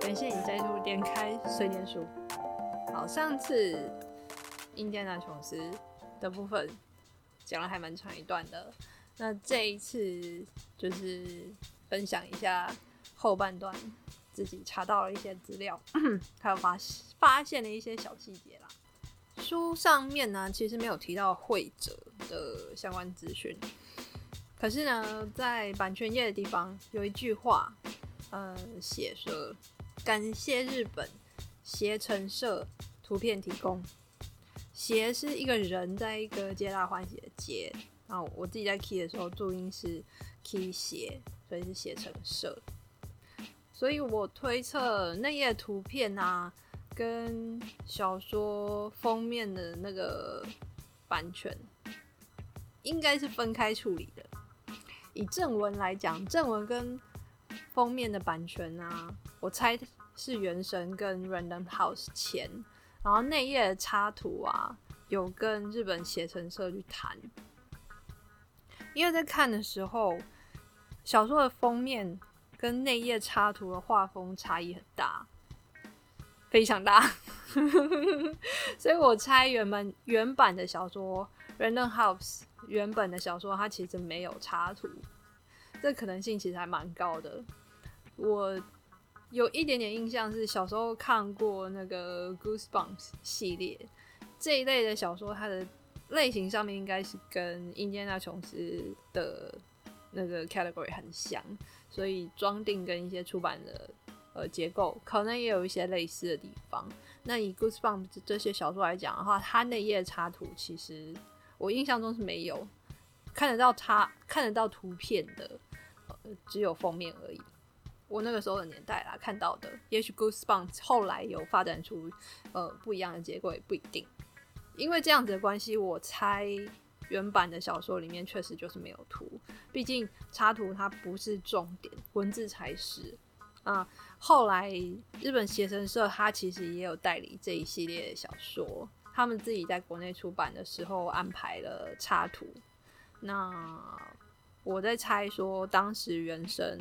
感谢你再度点开碎念书。好，上次印第安纳琼斯的部分讲了还蛮长一段的，那这一次就是分享一下后半段自己查到了一些资料，还有发发现了一些小细节啦。书上面呢，其实没有提到会者的相关资讯。可是呢，在版权页的地方有一句话，呃，写说感谢日本携程社图片提供。携是一个人在一个皆大欢喜的皆，然后我自己在 key 的时候注音是 key 携，所以是携程社。所以我推测那页图片啊，跟小说封面的那个版权应该是分开处理的。以正文来讲，正文跟封面的版权啊，我猜是原神跟 Random House 签，然后内页插图啊，有跟日本写成社去谈。因为在看的时候，小说的封面跟内页插图的画风差异很大，非常大，所以我猜原本原版的小说 Random House。原本的小说它其实没有插图，这可能性其实还蛮高的。我有一点点印象是小时候看过那个《Goosebumps》系列这一类的小说，它的类型上面应该是跟《印第安纳琼斯》的那个 category 很像，所以装订跟一些出版的呃结构可能也有一些类似的地方。那以《Goosebumps》这些小说来讲的话，它那页插图其实。我印象中是没有看得到插看得到图片的，只有封面而已。我那个时候的年代啦，看到的，也许 Goosebumps 后来有发展出呃不一样的结构也不一定。因为这样子的关系，我猜原版的小说里面确实就是没有图，毕竟插图它不是重点，文字才是。啊，后来日本写生社它其实也有代理这一系列的小说。他们自己在国内出版的时候安排了插图，那我在猜说，当时原神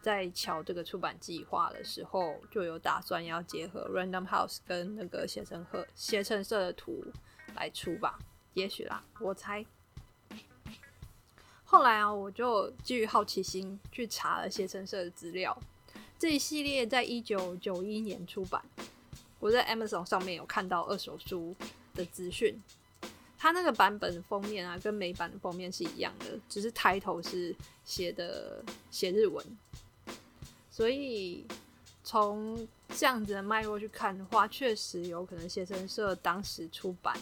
在瞧这个出版计划的时候，就有打算要结合 Random House 跟那个写成和写成社的图来出吧，也许啦，我猜。后来啊，我就基于好奇心去查了写成社的资料，这一系列在一九九一年出版。我在 Amazon 上面有看到二手书的资讯，它那个版本封面啊，跟美版的封面是一样的，只是抬头是写的写日文。所以从这样子的脉络去看的话，确实有可能写生社当时出版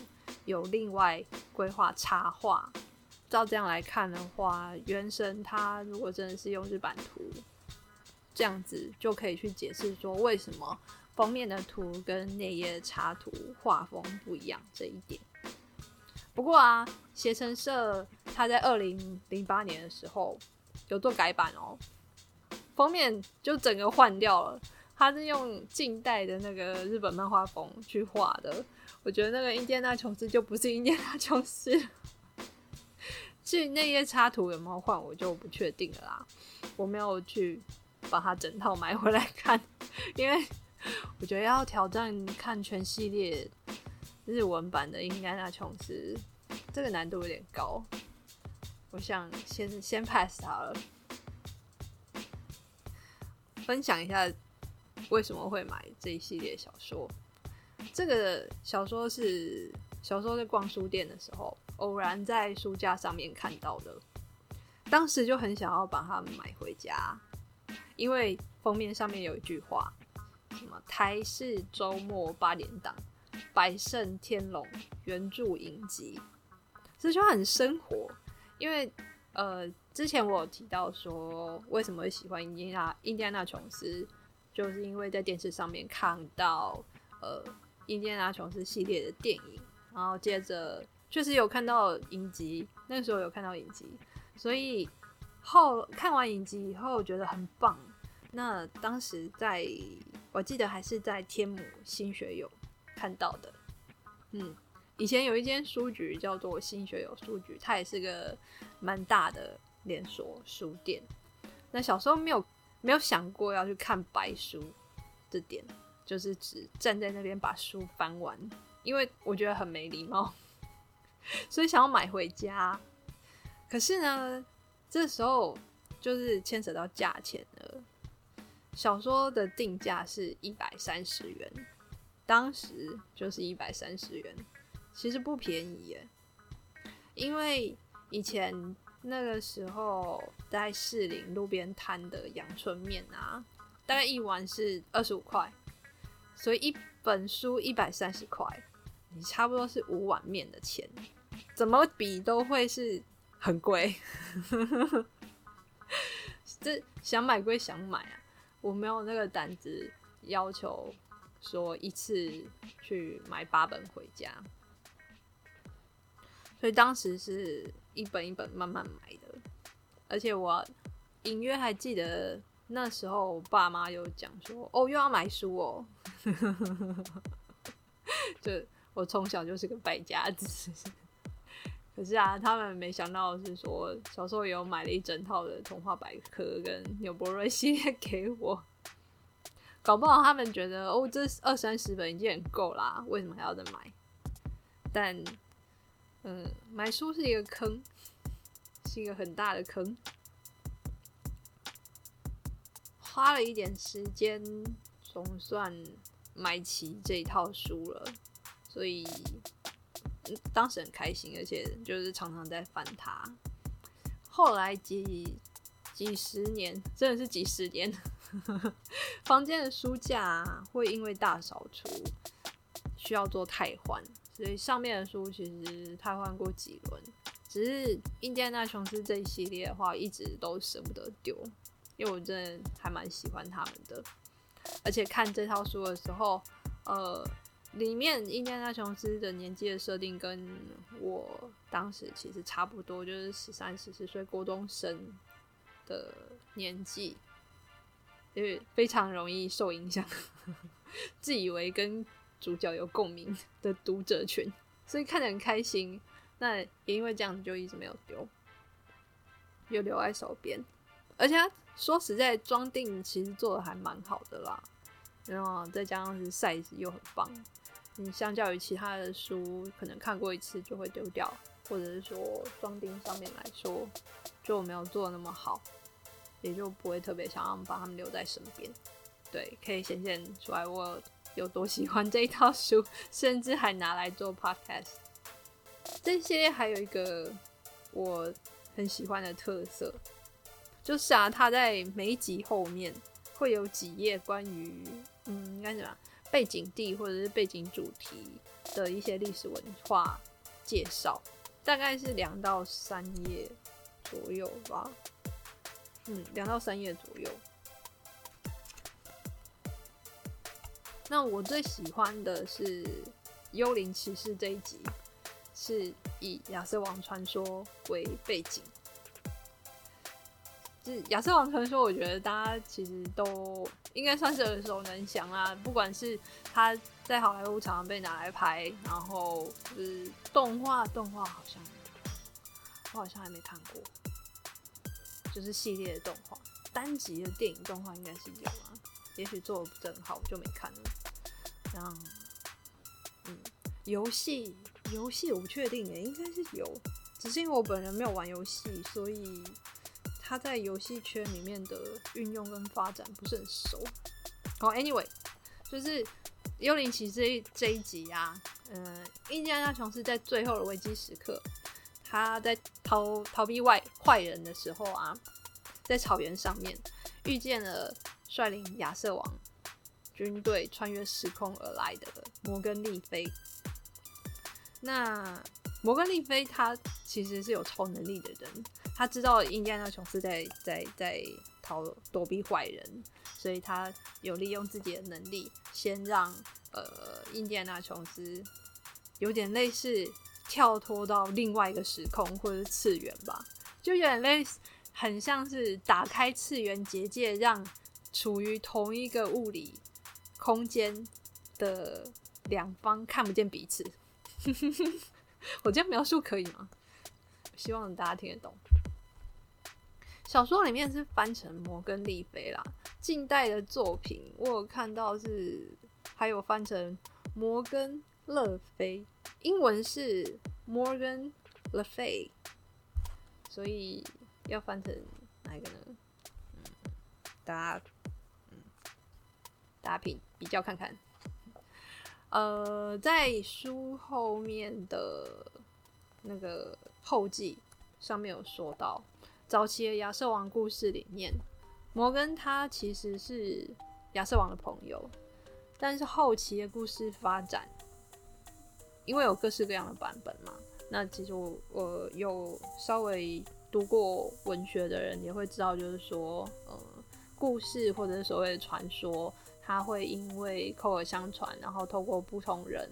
有另外规划插画。照这样来看的话，原神它如果真的是用日版图，这样子就可以去解释说为什么。封面的图跟内页插图画风不一样这一点。不过啊，携程社他在二零零八年的时候有做改版哦，封面就整个换掉了。他是用近代的那个日本漫画风去画的。我觉得那个印第安琼斯就不是印第安琼斯。至于那页插图有没有换，我就不确定了啦。我没有去把它整套买回来看，因为。我觉得要挑战看全系列日文版的《应该那琼斯》，这个难度有点高。我想先先 pass 它了。分享一下为什么会买这一系列小说。这个小说是小说在逛书店的时候偶然在书架上面看到的，当时就很想要把它买回家，因为封面上面有一句话。什么台式周末八点档，百胜天龙原著影集，这就很生活。因为呃，之前我有提到说，为什么会喜欢印第安印第安纳琼斯，就是因为在电视上面看到呃印第安纳琼斯系列的电影，然后接着确实有看到影集，那时候有看到影集，所以后看完影集以后觉得很棒。那当时在。我记得还是在天母新学友看到的，嗯，以前有一间书局叫做新学友书局，它也是个蛮大的连锁书店。那小时候没有没有想过要去看白书，这点就是只站在那边把书翻完，因为我觉得很没礼貌，所以想要买回家。可是呢，这时候就是牵扯到价钱了。小说的定价是一百三十元，当时就是一百三十元，其实不便宜耶。因为以前那个时候在士林路边摊的阳春面啊，大概一碗是二十五块，所以一本书一百三十块，你差不多是五碗面的钱，怎么比都会是很贵。这想买归想买啊。我没有那个胆子要求说一次去买八本回家，所以当时是一本一本慢慢买的。而且我隐约还记得那时候我爸妈有讲说：“哦，又要买书哦。”就我从小就是个败家子。可是啊，他们没想到是说，小时候有买了一整套的童话百科跟纽伯瑞系列给我，搞不好他们觉得哦，这二三十本已经很够啦，为什么还要再买？但，嗯，买书是一个坑，是一个很大的坑，花了一点时间，总算买齐这一套书了，所以。当时很开心，而且就是常常在翻它。后来几几十年，真的是几十年，房间的书架会因为大扫除需要做汰换，所以上面的书其实汰换过几轮。只是印第安纳琼斯这一系列的话，一直都舍不得丢，因为我真的还蛮喜欢他们的。而且看这套书的时候，呃。里面印第安纳琼斯的年纪的设定跟我当时其实差不多，就是十三、十四岁高中生的年纪，因为非常容易受影响，自以为跟主角有共鸣的读者群，所以看得很开心。那也因为这样子，就一直没有丢，又留在手边。而且说实在，装订其实做的还蛮好的啦，然后再加上是 size 又很棒。你相较于其他的书，可能看过一次就会丢掉，或者是说装订上面来说就没有做的那么好，也就不会特别想要把他们留在身边。对，可以显现出来我有多喜欢这一套书，甚至还拿来做 podcast。这系列还有一个我很喜欢的特色，就是啊，它在每一集后面会有几页关于，嗯，应该怎么？背景地或者是背景主题的一些历史文化介绍，大概是两到三页左右吧。嗯，两到三页左右。那我最喜欢的是《幽灵骑士》这一集，是以亚瑟王传说为背景。是亚瑟王传说，我觉得大家其实都应该算是耳熟能详啦。不管是他在好莱坞常常被拿来拍，然后就是动画，动画好像我好像还没看过，就是系列的动画，单集的电影动画应该是有啊，也许做的不是很好，就没看了。然后嗯，游戏游戏我不确定诶，应该是有，只是因为我本人没有玩游戏，所以。他在游戏圈里面的运用跟发展不是很熟。好，Anyway，就是《幽灵骑士》这一集啊，嗯，印第安纳琼斯在最后的危机时刻，他在逃逃避外坏人的时候啊，在草原上面遇见了率领亚瑟王军队穿越时空而来的摩根利菲。那摩根利菲他其实是有超能力的人。他知道印第安纳琼斯在在在逃躲避坏人，所以他有利用自己的能力，先让呃印第安纳琼斯有点类似跳脱到另外一个时空或者是次元吧，就有点类似，很像是打开次元结界，让处于同一个物理空间的两方看不见彼此。我这样描述可以吗？希望大家听得懂。小说里面是翻成摩根利菲啦，近代的作品我有看到是还有翻成摩根勒菲，英文是 Morgan Le Fay，所以要翻成哪一个呢？嗯，大家嗯，大家比比较看看。呃，在书后面的那个后记上面有说到，早期的亚瑟王故事里面，摩根他其实是亚瑟王的朋友，但是后期的故事发展，因为有各式各样的版本嘛，那其实我我有稍微读过文学的人也会知道，就是说，呃，故事或者是所谓的传说。它会因为口耳相传，然后透过不同人、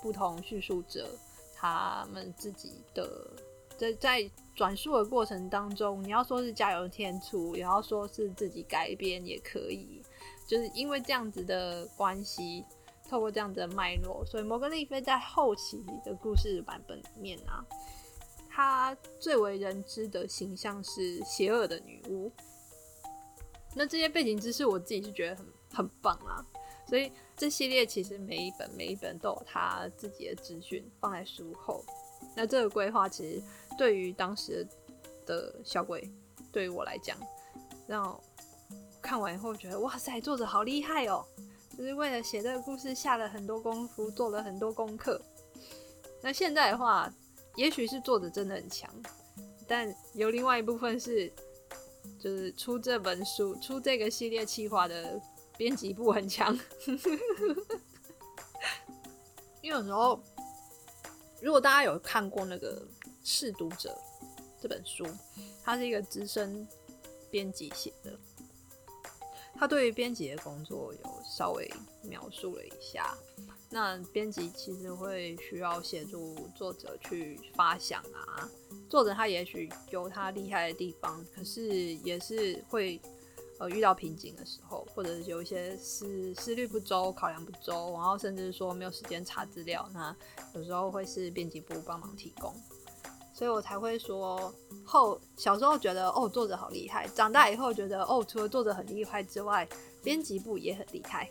不同叙述者，他们自己的在在转述的过程当中，你要说是加油添醋，也要说是自己改编也可以。就是因为这样子的关系，透过这样的脉络，所以摩根丽菲在后期的故事版本里面啊，她最为人知的形象是邪恶的女巫。那这些背景知识，我自己是觉得很。很棒啊！所以这系列其实每一本每一本都有他自己的资讯放在书后。那这个规划其实对于当时的小鬼，对于我来讲，让看完以后觉得哇塞，作者好厉害哦！就是为了写这个故事下了很多功夫，做了很多功课。那现在的话，也许是作者真的很强，但有另外一部分是，就是出这本书、出这个系列企划的。编辑部很强，因为有时候，如果大家有看过那个《试读者》这本书，它是一个资深编辑写的，他对于编辑的工作有稍微描述了一下。那编辑其实会需要协助作者去发想啊，作者他也许有他厉害的地方，可是也是会。呃，遇到瓶颈的时候，或者有一些思思虑不周、考量不周，然后甚至说没有时间查资料，那有时候会是编辑部帮忙提供，所以我才会说后小时候觉得哦作者好厉害，长大以后觉得哦除了作者很厉害之外，编辑部也很厉害，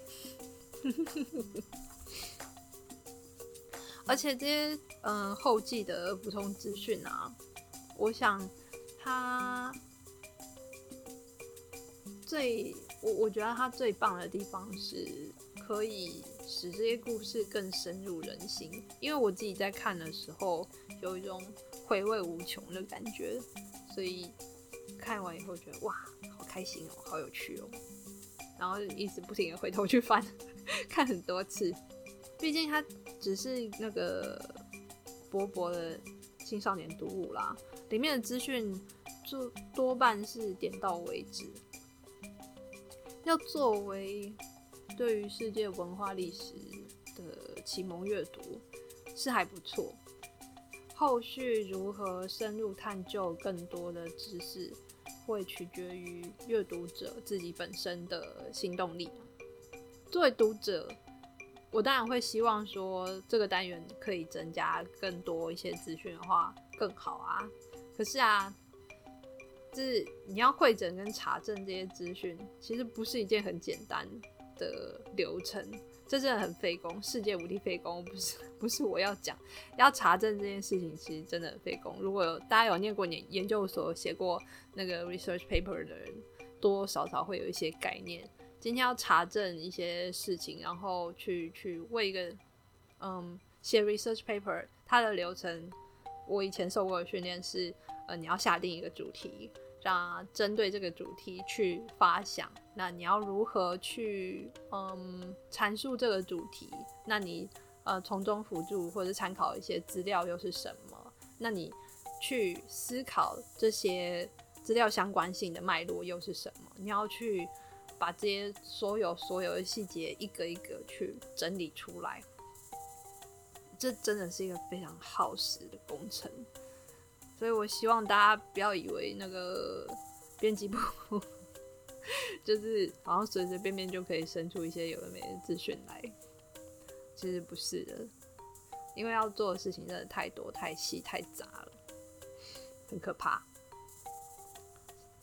而且这些嗯后记的补充资讯啊，我想他。最我我觉得他最棒的地方是可以使这些故事更深入人心，因为我自己在看的时候有一种回味无穷的感觉，所以看完以后觉得哇，好开心哦，好有趣哦，然后一直不停的回头去翻看很多次，毕竟它只是那个薄薄的青少年读物啦，里面的资讯就多半是点到为止。要作为对于世界文化历史的启蒙阅读是还不错，后续如何深入探究更多的知识，会取决于阅读者自己本身的行动力。作为读者，我当然会希望说这个单元可以增加更多一些资讯的话更好啊。可是啊。就是你要会诊跟查证这些资讯，其实不是一件很简单的流程，这真的很费工，世界无敌费工，不是不是我要讲，要查证这件事情其实真的很费工。如果有大家有念过研研究所写过那个 research paper 的人，多多少少会有一些概念。今天要查证一些事情，然后去去为一个嗯写 research paper，它的流程，我以前受过的训练是。呃，你要下定一个主题，让针对这个主题去发想。那你要如何去嗯阐述这个主题？那你呃从中辅助或者参考一些资料又是什么？那你去思考这些资料相关性的脉络又是什么？你要去把这些所有所有的细节一个一个去整理出来。这真的是一个非常耗时的工程。所以，我希望大家不要以为那个编辑部 就是好像随随便便就可以生出一些有的没的资讯来，其实不是的，因为要做的事情真的太多、太细、太杂了，很可怕。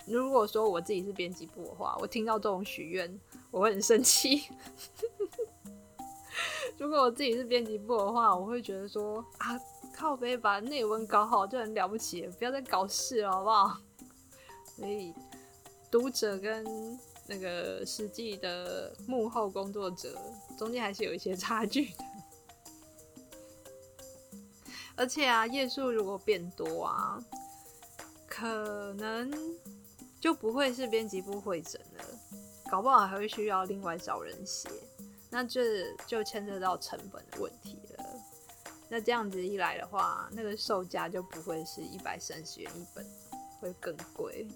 如果说我自己是编辑部的话，我听到这种许愿，我会很生气。如果我自己是编辑部的话，我会觉得说啊，靠背把内文搞好就很了不起，不要再搞事了，好不好？所以读者跟那个实际的幕后工作者中间还是有一些差距的。而且啊，页数如果变多啊，可能就不会是编辑部会诊了，搞不好还会需要另外找人写。那这就牵涉到成本的问题了。那这样子一来的话，那个售价就不会是一百三十元一本，会更贵，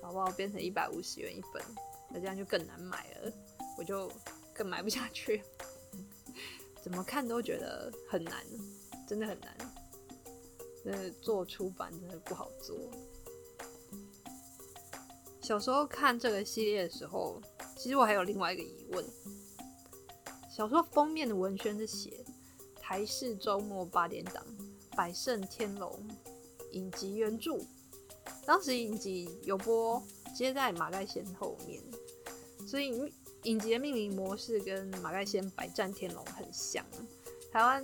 好不好？变成一百五十元一本，那这样就更难买了，我就更买不下去。怎么看都觉得很难，真的很难。那做出版真的不好做。小时候看这个系列的时候，其实我还有另外一个疑问。小说封面的文宣是写台视周末八点档《百胜天龙》影集原著，当时影集有播，接在马盖先后面，所以影集的命名模式跟马盖先《百战天龙》很像。台湾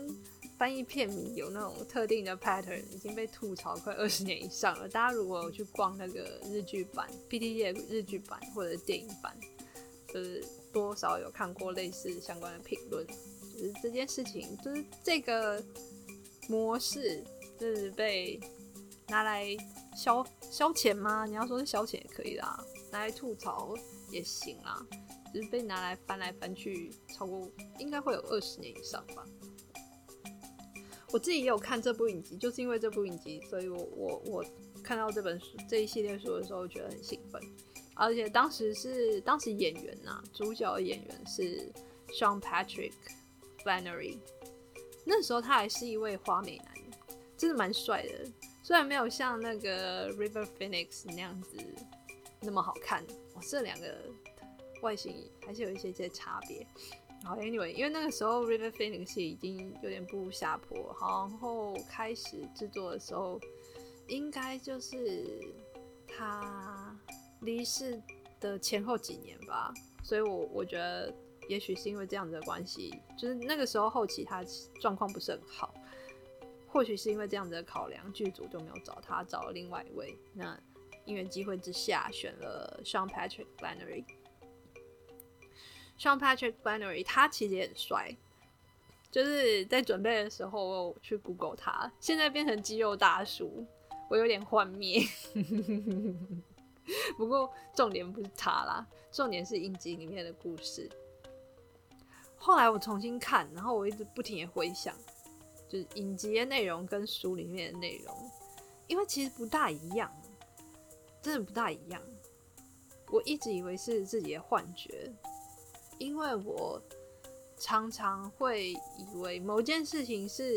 翻译片有那种特定的 pattern，已经被吐槽快二十年以上了。大家如果去逛那个日剧版、p d f 日剧版或者电影版，就是。多少有看过类似相关的评论，这件事情，就是这个模式，就是被拿来消消遣吗？你要说是消遣也可以啦，拿来吐槽也行啦，只是被拿来翻来翻去，超过应该会有二十年以上吧。我自己也有看这部影集，就是因为这部影集，所以我我我看到这本书这一系列书的时候，觉得很兴奋。而且当时是当时演员呐，主角的演员是 Sean Patrick Flannery，那时候他还是一位花美男，真的蛮帅的。虽然没有像那个 River Phoenix 那样子那么好看，哦，这两个外形还是有一些些差别。然后 Anyway，因为那个时候 River Phoenix 已经有点步入下坡，然后开始制作的时候，应该就是他。离世的前后几年吧，所以我我觉得也许是因为这样子的关系，就是那个时候后期他状况不是很好，或许是因为这样子的考量，剧组就没有找他，找了另外一位。那因缘机会之下选了 Sean Patrick b l a n n e r y。Sean Patrick b l a n n e r y 他其实也很帅，就是在准备的时候我去 Google 他，现在变成肌肉大叔，我有点幻灭。不过重点不是他啦，重点是影集里面的故事。后来我重新看，然后我一直不停的回想，就是影集的内容跟书里面的内容，因为其实不大一样，真的不大一样。我一直以为是自己的幻觉，因为我常常会以为某件事情是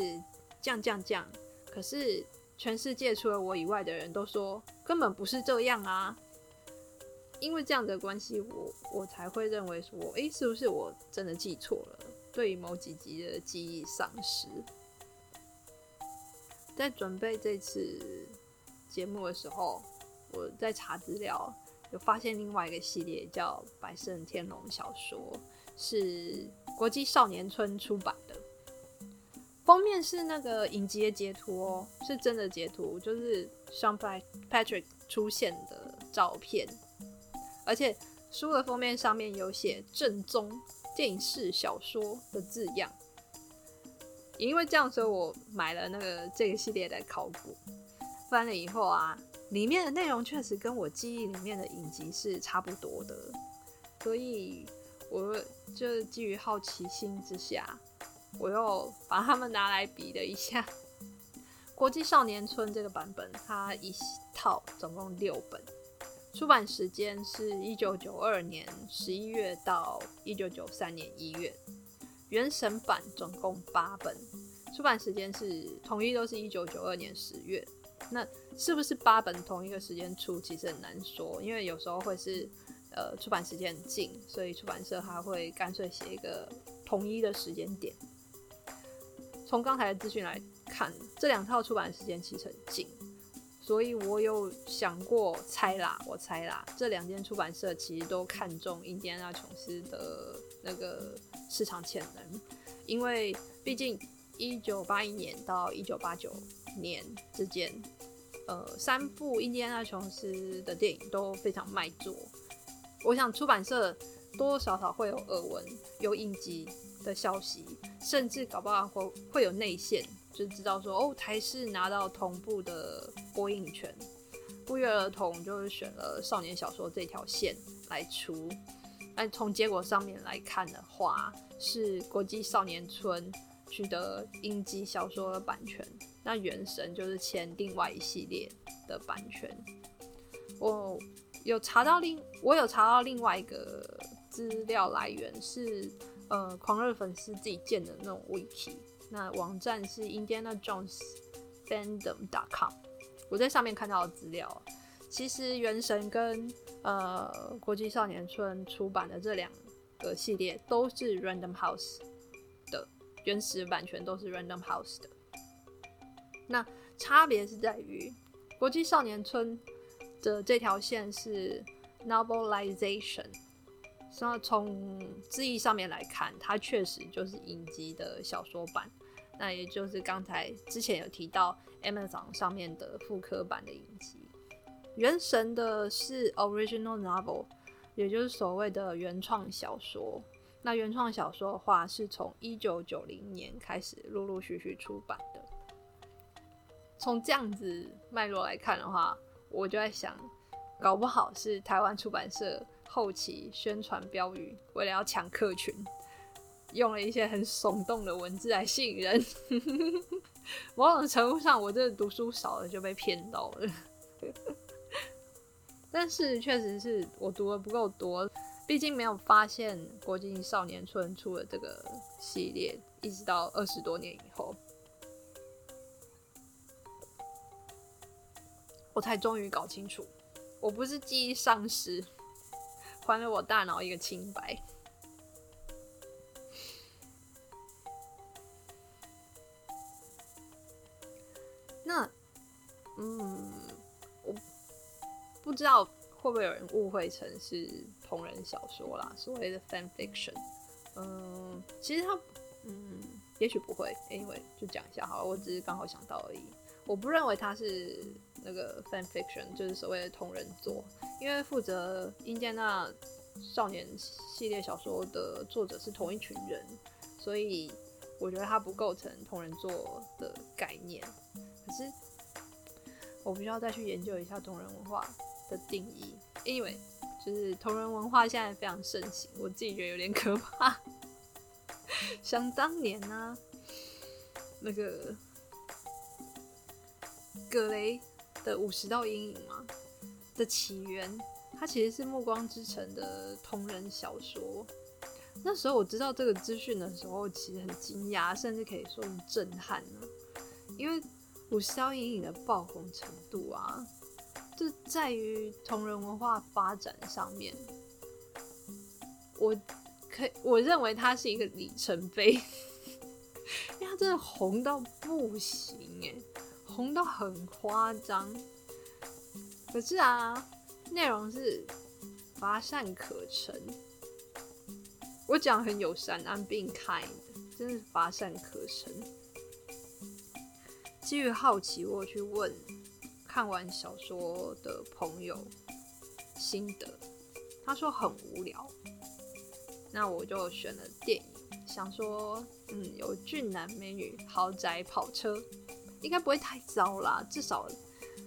降降降，可是全世界除了我以外的人都说。根本不是这样啊！因为这样的关系，我我才会认为说，诶，是不是我真的记错了？对某几集的记忆丧失。在准备这次节目的时候，我在查资料，有发现另外一个系列叫《百胜天龙》小说，是国际少年村出版的。封面是那个影集的截图哦，是真的截图，就是。像 Patrick 出现的照片，而且书的封面上面有写“正宗电影式小说”的字样。因为这样，所以我买了那个这个系列的考古。翻了以后啊，里面的内容确实跟我记忆里面的影集是差不多的，所以我就基于好奇心之下，我又把它们拿来比了一下。国际少年村这个版本，它一套总共六本，出版时间是一九九二年十一月到一九九三年一月。原神版总共八本，出版时间是统一都是一九九二年十月。那是不是八本同一个时间出，其实很难说，因为有时候会是呃出版时间很近，所以出版社它会干脆写一个统一的时间点。从刚才的资讯来看，这两套出版时间其实很近，所以我有想过猜啦，我猜啦，这两间出版社其实都看中印第安纳琼斯的那个市场潜能，因为毕竟一九八一年到一九八九年之间，呃，三部印第安纳琼斯的电影都非常卖座。我想出版社多多少少会有耳闻，有应急的消息，甚至搞不好会会有内线。就知道说哦，台视拿到同步的播映权，不约而同就是选了少年小说这条线来出。但从结果上面来看的话，是国际少年村取得英基小说的版权，那原神就是签另外一系列的版权。我有查到另我有查到另外一个资料来源是呃狂热粉丝自己建的那种 wiki。那网站是 Indiana Jones Fandom.com，我在上面看到的资料，其实《原神》跟呃《国际少年村》出版的这两个系列都是 Random House 的原始版权，都是 Random House 的。那差别是在于《国际少年村》的这条线是 Novelization。那从字义上面来看，它确实就是影集的小说版。那也就是刚才之前有提到 Amazon 上面的复刻版的影集，原神的是 Original Novel，也就是所谓的原创小说。那原创小说的话，是从一九九零年开始陆陆续续出版的。从这样子脉络来看的话，我就在想，搞不好是台湾出版社后期宣传标语，为了要抢客群。用了一些很耸动的文字来吸引人，某种程度上，我这读书少了就被骗到了。但是确实是我读的不够多，毕竟没有发现国际少年村出了这个系列，一直到二十多年以后，我才终于搞清楚，我不是记忆丧失，还了我大脑一个清白。那，嗯，我不知道会不会有人误会成是同人小说啦，所谓的 fan fiction。嗯，其实他，嗯，也许不会。Anyway，就讲一下好了，我只是刚好想到而已。我不认为他是那个 fan fiction，就是所谓的同人作，因为负责《印第安纳少年》系列小说的作者是同一群人，所以我觉得他不构成同人作的概念。可是，我必须要再去研究一下同人文化的定义。Anyway，就是同人文化现在非常盛行，我自己觉得有点可怕。想当年呢，那个葛雷的《五十道阴影》嘛的起源，它其实是《暮光之城》的同人小说。那时候我知道这个资讯的时候，其实很惊讶，甚至可以说是震撼呢，因为。五霄阴影的爆红程度啊，就在于同人文化发展上面。我可我认为它是一个里程碑，因为它真的红到不行哎，红到很夸张。可是啊，内容是乏善可陈。我讲很友善，I'm being kind，真是乏善可陈。基于好奇，我去问看完小说的朋友心得，他说很无聊。那我就选了电影，想说，嗯，有俊男美女、豪宅、跑车，应该不会太糟啦。至少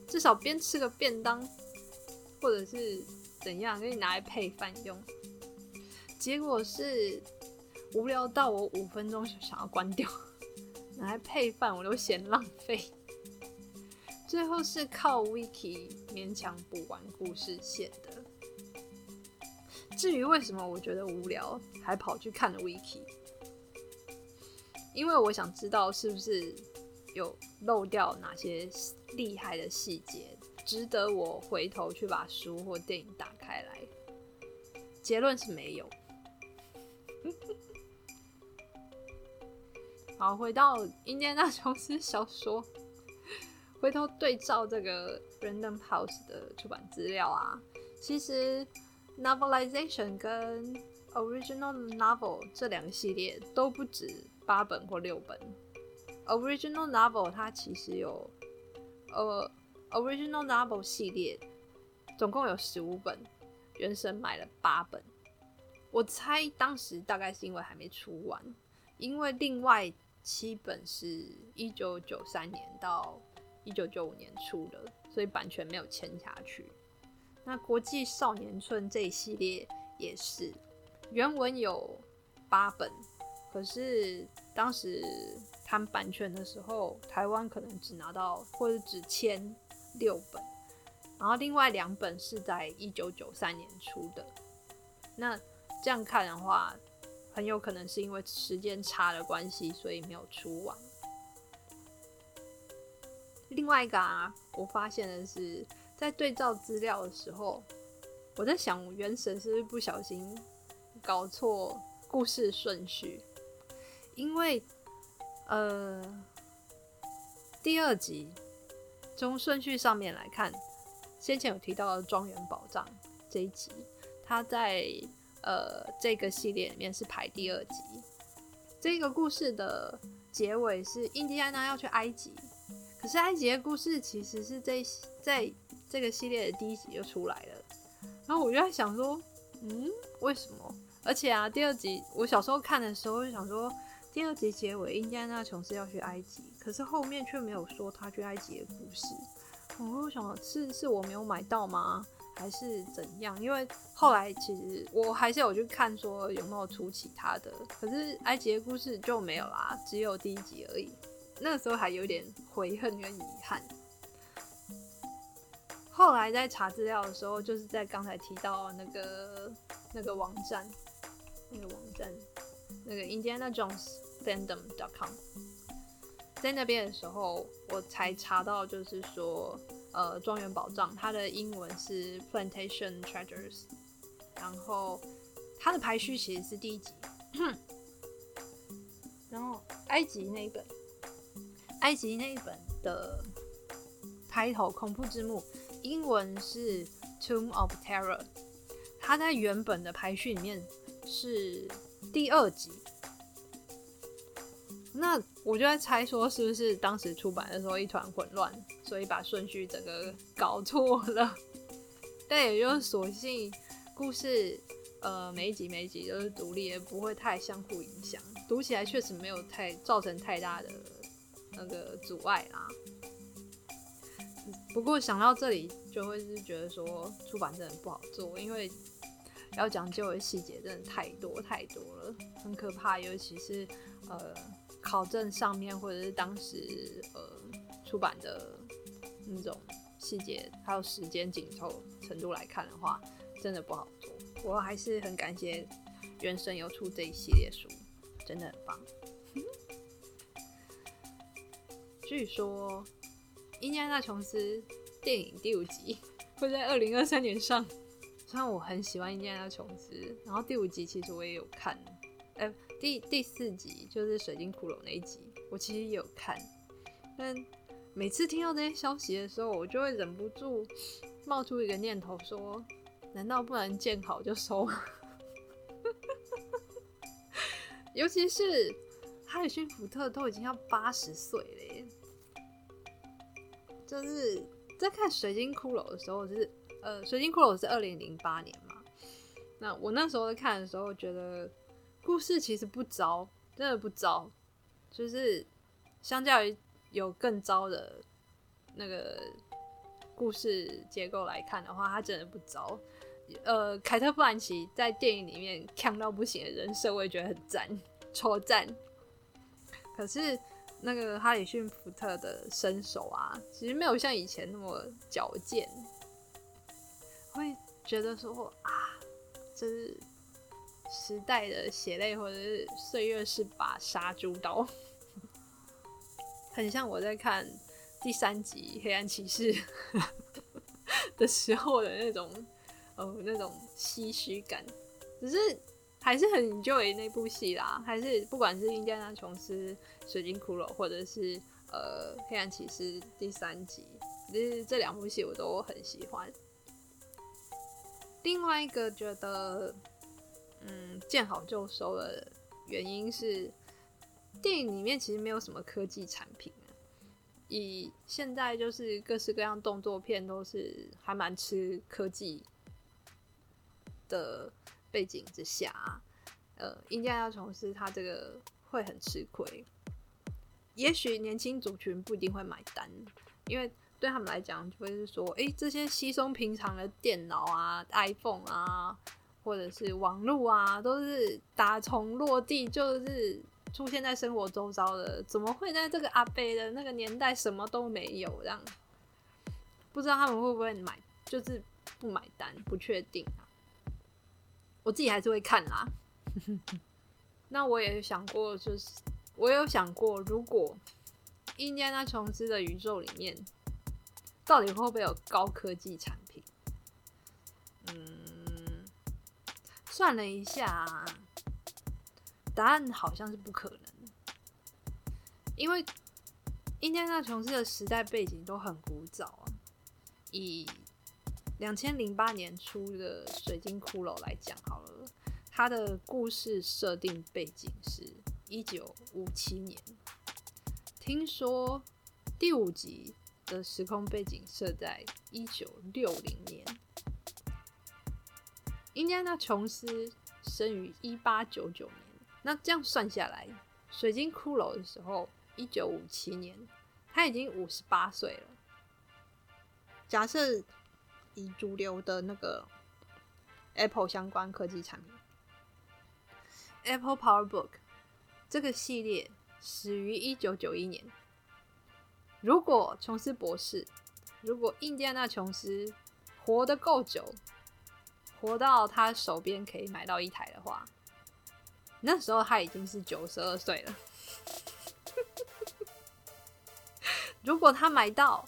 至少边吃个便当，或者是怎样，可以拿来配饭用。结果是无聊到我五分钟就想要关掉。拿来配饭我都嫌浪费，最后是靠 wiki 勉强补完故事线的。至于为什么我觉得无聊，还跑去看了 wiki，因为我想知道是不是有漏掉哪些厉害的细节，值得我回头去把书或电影打开来。结论是没有。好，回到《印第安纳琼斯》小说，回头对照这个 Random House 的出版资料啊，其实 Novelization 跟 Original Novel 这两个系列都不止八本或六本。Original Novel 它其实有呃 Original Novel 系列总共有十五本，原神买了八本。我猜当时大概是因为还没出完，因为另外七本是一九九三年到一九九五年出的，所以版权没有签下去。那国际少年村这一系列也是原文有八本，可是当时谈版权的时候，台湾可能只拿到或者只签六本，然后另外两本是在一九九三年出的。那这样看的话，很有可能是因为时间差的关系，所以没有出完。另外一个啊，我发现的是，在对照资料的时候，我在想，原神是不是不小心搞错故事顺序？因为，呃，第二集从顺序上面来看，先前有提到的庄园宝藏这一集，它在呃这个系列里面是排第二集。这个故事的结尾是印第安纳要去埃及。可是埃及的故事其实是在在这个系列的第一集就出来了，然后我就在想说，嗯，为什么？而且啊，第二集我小时候看的时候就想说，第二集结尾印第安纳琼斯要去埃及，可是后面却没有说他去埃及的故事。我就想，是是我没有买到吗？还是怎样？因为后来其实我还是有去看说有没有出其他的，可是埃及的故事就没有啦，只有第一集而已。那时候还有点悔恨跟遗憾。后来在查资料的时候，就是在刚才提到那个那个网站，那个网站，那个 Indiana Jones fandom dot com，在那边的时候，我才查到，就是说，呃，庄园宝藏，它的英文是 Plantation Treasures，然后它的排序其实是第一集，然后埃及那一本。埃及那一本的开头恐怖之墓，英文是 Tomb of Terror，它在原本的排序里面是第二集。那我就在猜说，是不是当时出版的时候一团混乱，所以把顺序整个搞错了？但也就是索性故事，呃，每一集每一集都是独立，也，不会太相互影响，读起来确实没有太造成太大的。那个阻碍啦。不过想到这里，就会是觉得说出版真的不好做，因为要讲究的细节真的太多太多了，很可怕。尤其是呃考证上面，或者是当时呃出版的那种细节，还有时间紧凑程度来看的话，真的不好做。我还是很感谢原神有出这一系列书，真的很棒。据说《印第安纳琼斯》电影第五集会在二零二三年上。虽然我很喜欢《印第安纳琼斯》，然后第五集其实我也有看，哎，第第四集就是水晶骷髅那一集，我其实也有看。但每次听到这些消息的时候，我就会忍不住冒出一个念头，说：难道不能见好就收？尤其是。哈里逊·福特都已经要八十岁了耶！就是在看《水晶骷髅》的时候，就是呃，《水晶骷髅》是二零零八年嘛。那我那时候在看的时候，觉得故事其实不糟，真的不糟。就是相较于有更糟的那个故事结构来看的话，它真的不糟。呃，凯特·布兰奇在电影里面强到不行的人设，我也觉得很赞，超赞。可是那个哈里逊福特的身手啊，其实没有像以前那么矫健，会觉得说啊，这是时代的血泪，或者是岁月是把杀猪刀，很像我在看第三集《黑暗骑士》的时候的那种，呃，那种唏嘘感，只是。还是很 enjoy 那部戏啦，还是不管是印第安琼斯、水晶骷髅，或者是呃《黑暗骑士》第三集，这这两部戏我都很喜欢。另外一个觉得，嗯，见好就收的原因是，电影里面其实没有什么科技产品。以现在就是各式各样动作片都是还蛮吃科技的背景之下，呃，应该要从事他这个会很吃亏。也许年轻族群不一定会买单，因为对他们来讲，就会是说，哎，这些稀松平常的电脑啊、iPhone 啊，或者是网络啊，都是打从落地就是。出现在生活周遭的，怎么会在这个阿贝的那个年代什么都没有？这样不知道他们会不会买，就是不买单，不确定啊。我自己还是会看啦。那我也想过，就是我有想过，如果印第安琼斯的宇宙里面，到底会不会有高科技产品？嗯，算了一下。答案好像是不可能，因为印第安纳琼斯的时代背景都很古早啊。以两千零八年出的《水晶骷髅》来讲好了，它的故事设定背景是一九五七年。听说第五集的时空背景设在一九六零年。印第安纳琼斯生于一八九九年。那这样算下来，水晶骷髅的时候，一九五七年，他已经五十八岁了。假设以主流的那个 Apple 相关科技产品，Apple PowerBook 这个系列始于一九九一年。如果琼斯博士，如果印第安纳琼斯活得够久，活到他手边可以买到一台的话。那时候他已经是九十二岁了。如果他买到、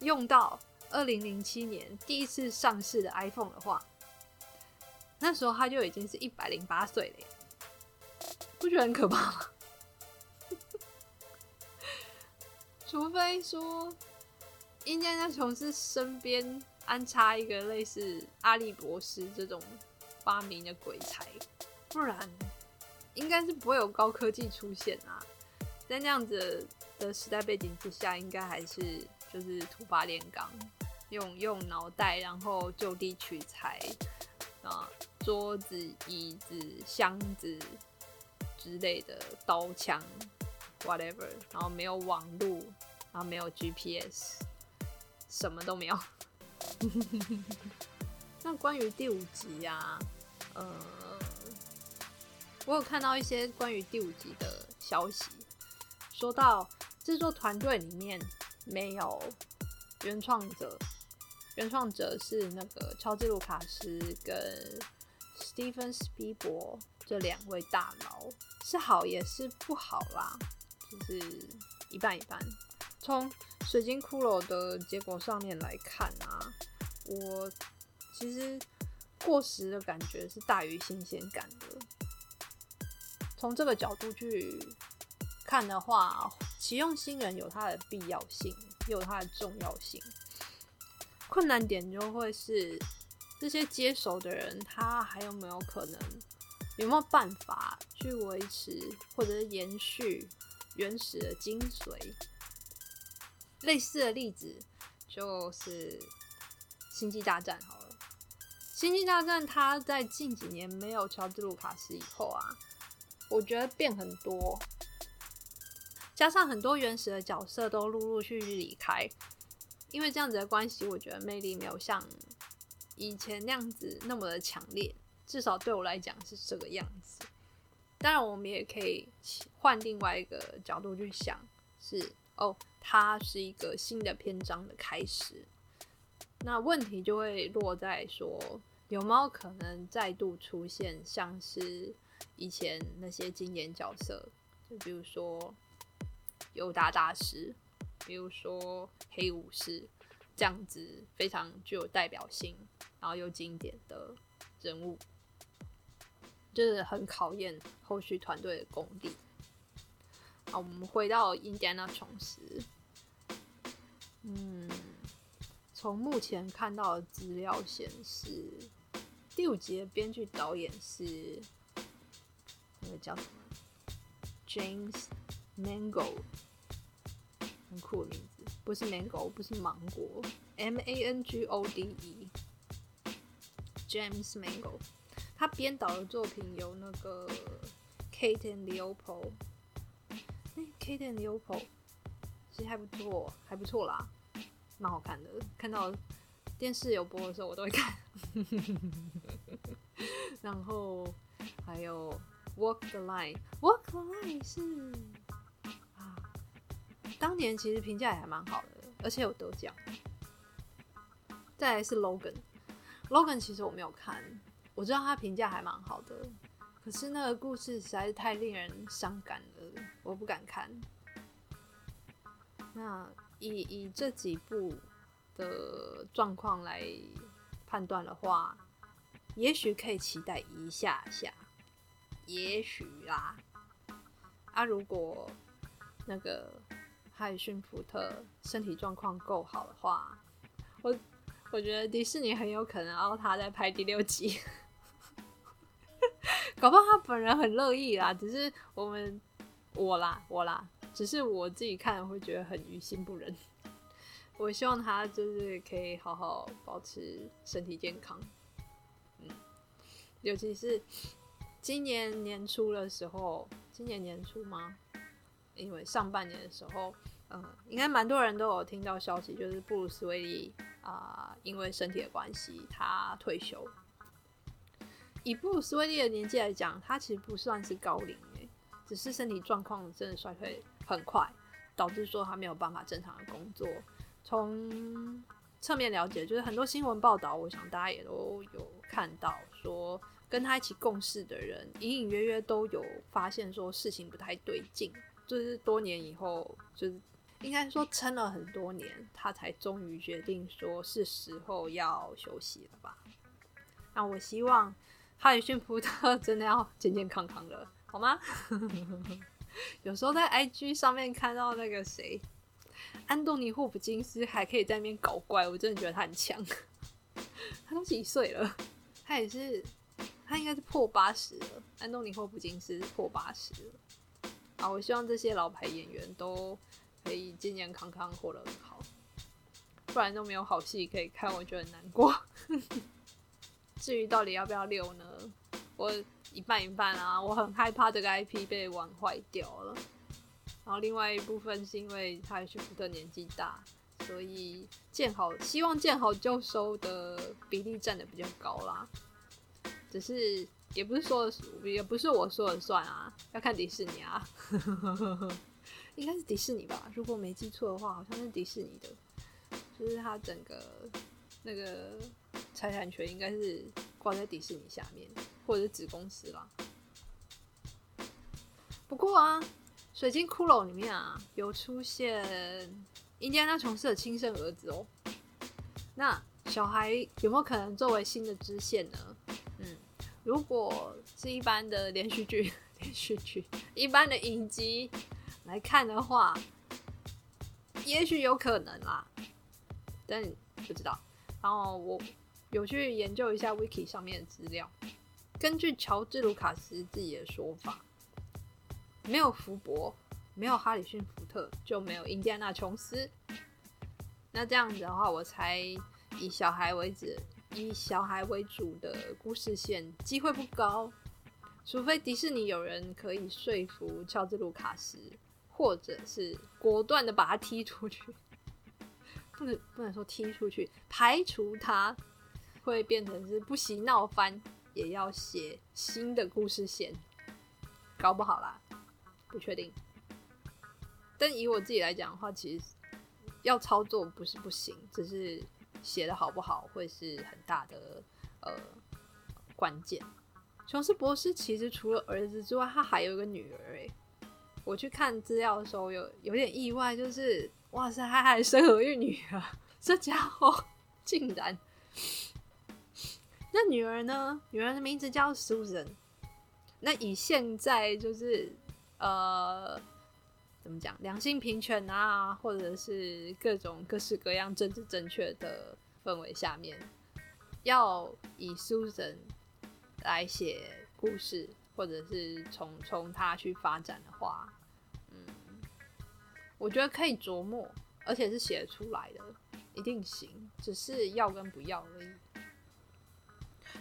用到二零零七年第一次上市的 iPhone 的话，那时候他就已经是一百零八岁了，不觉得很可怕吗？除非说，应该在琼斯身边安插一个类似阿笠博士这种发明的鬼才，不然。应该是不会有高科技出现啊，在那样子的时代背景之下，应该还是就是土法炼钢，用用脑袋，然后就地取材啊，桌子、椅子、箱子之类的，刀枪，whatever，然后没有网络，然后没有 GPS，什么都没有。那关于第五集呀，呃。我有看到一些关于第五集的消息，说到制作团队里面没有原创者，原创者是那个乔治·卢卡斯跟史蒂芬·斯皮伯这两位大佬，是好也是不好啦，就是一半一半。从《水晶骷髅》的结果上面来看啊，我其实过时的感觉是大于新鲜感的。从这个角度去看的话，启用新人有它的必要性，也有它的重要性。困难点就会是这些接手的人，他还有没有可能，有没有办法去维持或者是延续原始的精髓？类似的例子就是《星际大战》好了，《星际大战》它在近几年没有乔治·卢卡斯以后啊。我觉得变很多，加上很多原始的角色都陆陆续续离开，因为这样子的关系，我觉得魅力没有像以前那样子那么的强烈。至少对我来讲是这个样子。当然，我们也可以换另外一个角度去想，是哦，它是一个新的篇章的开始。那问题就会落在说，有没有可能再度出现像是？以前那些经典角色，就比如说尤达大师，比如说黑武士，这样子非常具有代表性，然后又经典的人物，就是很考验后续团队的功力。好，我们回到印第安纳琼斯。嗯，从目前看到的资料显示，第五集的编剧导演是那个叫什么 James Mango，很酷的名字，不是 Mango，不是芒果，M A N G O D E，James Mango。他编导的作品有那个 Kate and Leopold，哎，Kate and Leopold 其实还不错，还不错啦，蛮好看的。看到电视有播的时候，我都会看。然后还有 Walk the Line，Walk the Line 是啊，当年其实评价也还蛮好的，而且有得奖。再来是 Logan，Logan 其实我没有看。我知道他评价还蛮好的，可是那个故事实在是太令人伤感了，我不敢看。那以以这几部的状况来判断的话，也许可以期待一下下，也许啦。啊，如果那个海逊福特身体状况够好的话，我我觉得迪士尼很有可能要他在拍第六集。搞不好他本人很乐意啦，只是我们我啦我啦，只是我自己看会觉得很于心不忍。我希望他就是可以好好保持身体健康，嗯，尤其是今年年初的时候，今年年初吗？因为上半年的时候，嗯，应该蛮多人都有听到消息，就是布鲁斯威利啊，因为身体的关系，他退休。以布鲁斯威利的年纪来讲，他其实不算是高龄诶，只是身体状况真的衰退很快，导致说他没有办法正常的工作。从侧面了解，就是很多新闻报道，我想大家也都有看到，说跟他一起共事的人，隐隐约约都有发现说事情不太对劲。就是多年以后，就是应该说撑了很多年，他才终于决定说是时候要休息了吧。那我希望。哈里逊福特 真的要健健康康的，好吗？有时候在 IG 上面看到那个谁，安东尼霍普金斯还可以在那边搞怪，我真的觉得他很强。他都几岁了？他也是，他应该是破八十了。安东尼霍普金斯破八十了。啊，我希望这些老牌演员都可以健健康康，活得很好，不然都没有好戏可以看，我觉得很难过。至于到底要不要留呢？我一半一半啊，我很害怕这个 IP 被玩坏掉了。然后另外一部分是因为他是福特年纪大，所以见好希望见好就收的比例占的比较高啦。只是也不是说也不是我说了算啊，要看迪士尼啊，应该是迪士尼吧？如果没记错的话，好像是迪士尼的，就是它整个那个。财产权应该是挂在迪士尼下面，或者是子公司啦。不过啊，《水晶骷髅》里面啊有出现印第安纳琼斯的亲生儿子哦。那小孩有没有可能作为新的支线呢？如果是一般的连续剧、连续剧、一般的影集来看的话，也许有可能啦，但不知道。然后我。有去研究一下 Wiki 上面的资料。根据乔治·卢卡斯自己的说法，没有福伯，没有哈里逊·福特，就没有印第安纳·琼斯。那这样子的话，我猜以小孩为主，以小孩为主的故事线机会不高。除非迪士尼有人可以说服乔治·卢卡斯，或者是果断的把他踢出去，不能不能说踢出去，排除他。会变成是不惜闹翻也要写新的故事线，搞不好啦，不确定。但以我自己来讲的话，其实要操作不是不行，只是写的好不好会是很大的呃关键。琼斯博士其实除了儿子之外，他还有一个女儿诶。我去看资料的时候有有点意外，就是哇塞，他还生儿育女啊！这家伙竟然。那女儿呢？女儿的名字叫 Susan。那以现在就是呃怎么讲两性平权啊，或者是各种各式各样政治正确的氛围下面，要以 Susan 来写故事，或者是从从他去发展的话，嗯，我觉得可以琢磨，而且是写得出来的，一定行，只是要跟不要而已。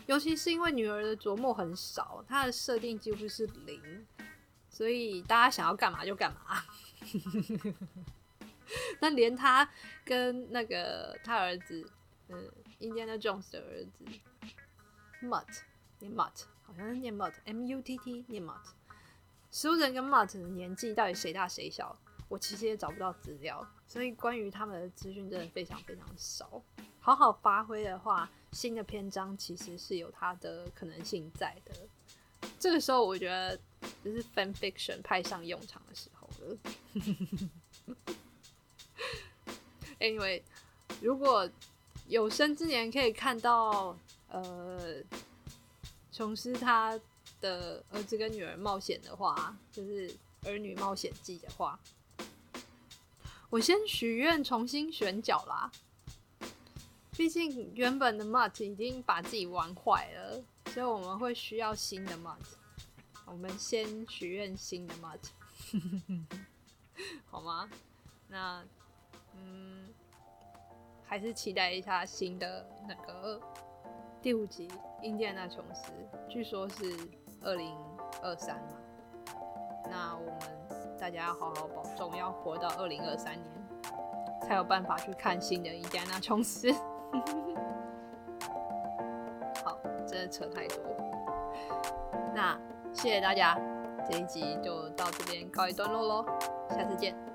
尤其是因为女儿的琢磨很少，她的设定几乎是零，所以大家想要干嘛就干嘛。那连他跟那个他儿子，嗯，Indiana Jones 的儿子，Mutt，念 Mutt，好像是念 Mutt，M U T T，念 Mutt。Susan 跟 Mutt 的年纪到底谁大谁小？我其实也找不到资料，所以关于他们的资讯真的非常非常少。好好发挥的话，新的篇章其实是有它的可能性在的。这个时候，我觉得就是 fan fiction 派上用场的时候了。Anyway，如果有生之年可以看到呃琼斯他的儿子跟女儿冒险的话，就是儿女冒险记的话，我先许愿重新选角啦。毕竟原本的 Mutt 已经把自己玩坏了，所以我们会需要新的 Mutt。我们先许愿新的 Mutt，好吗？那嗯，还是期待一下新的那个第五集《印第安纳琼斯》，据说是二零二三嘛。那我们大家要好好保重，要活到二零二三年，才有办法去看新的《印第安纳琼斯》。真的扯太多。那谢谢大家，这一集就到这边告一段落喽，下次见。